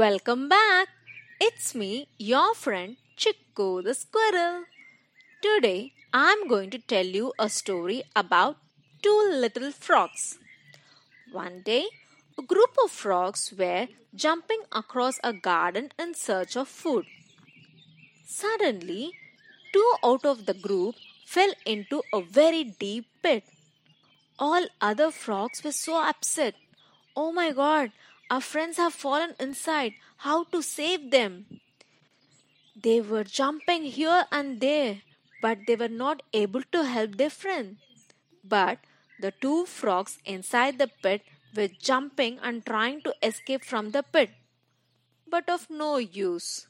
Welcome back. It's me, your friend Chico the squirrel. Today I'm going to tell you a story about two little frogs. One day, a group of frogs were jumping across a garden in search of food. Suddenly, two out of the group fell into a very deep pit. All other frogs were so upset. Oh my god, our friends have fallen inside. How to save them? They were jumping here and there, but they were not able to help their friend. But the two frogs inside the pit were jumping and trying to escape from the pit, but of no use.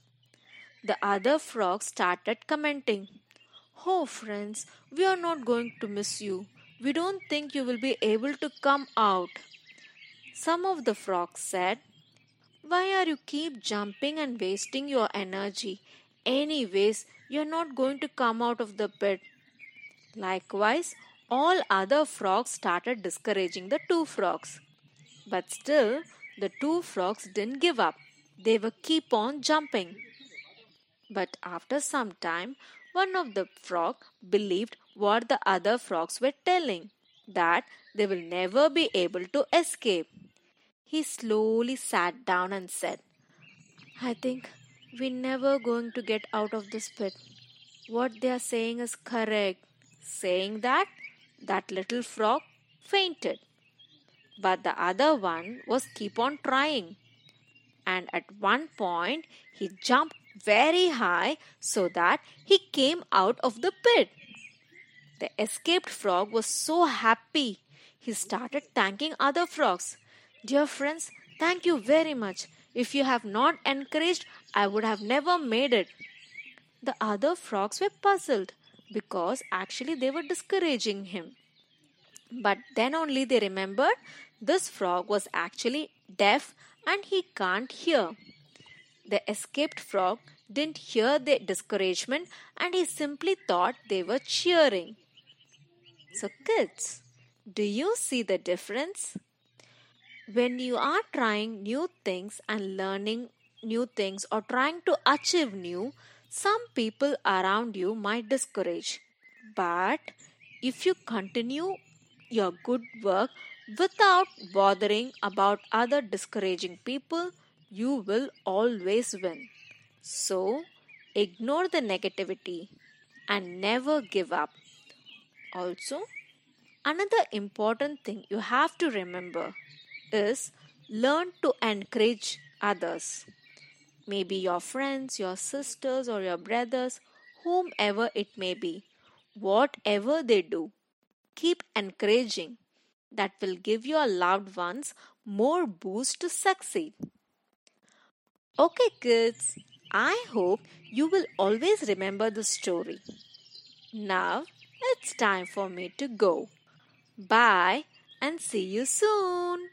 The other frogs started commenting, Oh, friends, we are not going to miss you. We don't think you will be able to come out. Some of the frogs said, Why are you keep jumping and wasting your energy? Anyways, you're not going to come out of the pit. Likewise, all other frogs started discouraging the two frogs. But still, the two frogs didn't give up. They were keep on jumping. But after some time, one of the frog believed what the other frogs were telling, that they will never be able to escape. He slowly sat down and said, I think we're never going to get out of this pit. What they are saying is correct. Saying that, that little frog fainted. But the other one was keep on trying. And at one point, he jumped very high so that he came out of the pit. The escaped frog was so happy. He started thanking other frogs. Dear friends, thank you very much. If you have not encouraged, I would have never made it. The other frogs were puzzled because actually they were discouraging him. But then only they remembered this frog was actually deaf and he can't hear. The escaped frog didn't hear the discouragement and he simply thought they were cheering. So, kids, do you see the difference? When you are trying new things and learning new things or trying to achieve new, some people around you might discourage. But if you continue your good work without bothering about other discouraging people, you will always win. So, ignore the negativity and never give up. Also, another important thing you have to remember is learn to encourage others. Maybe your friends, your sisters, or your brothers, whomever it may be, whatever they do, keep encouraging. That will give your loved ones more boost to succeed. Okay, kids, I hope you will always remember the story. Now it's time for me to go. Bye and see you soon.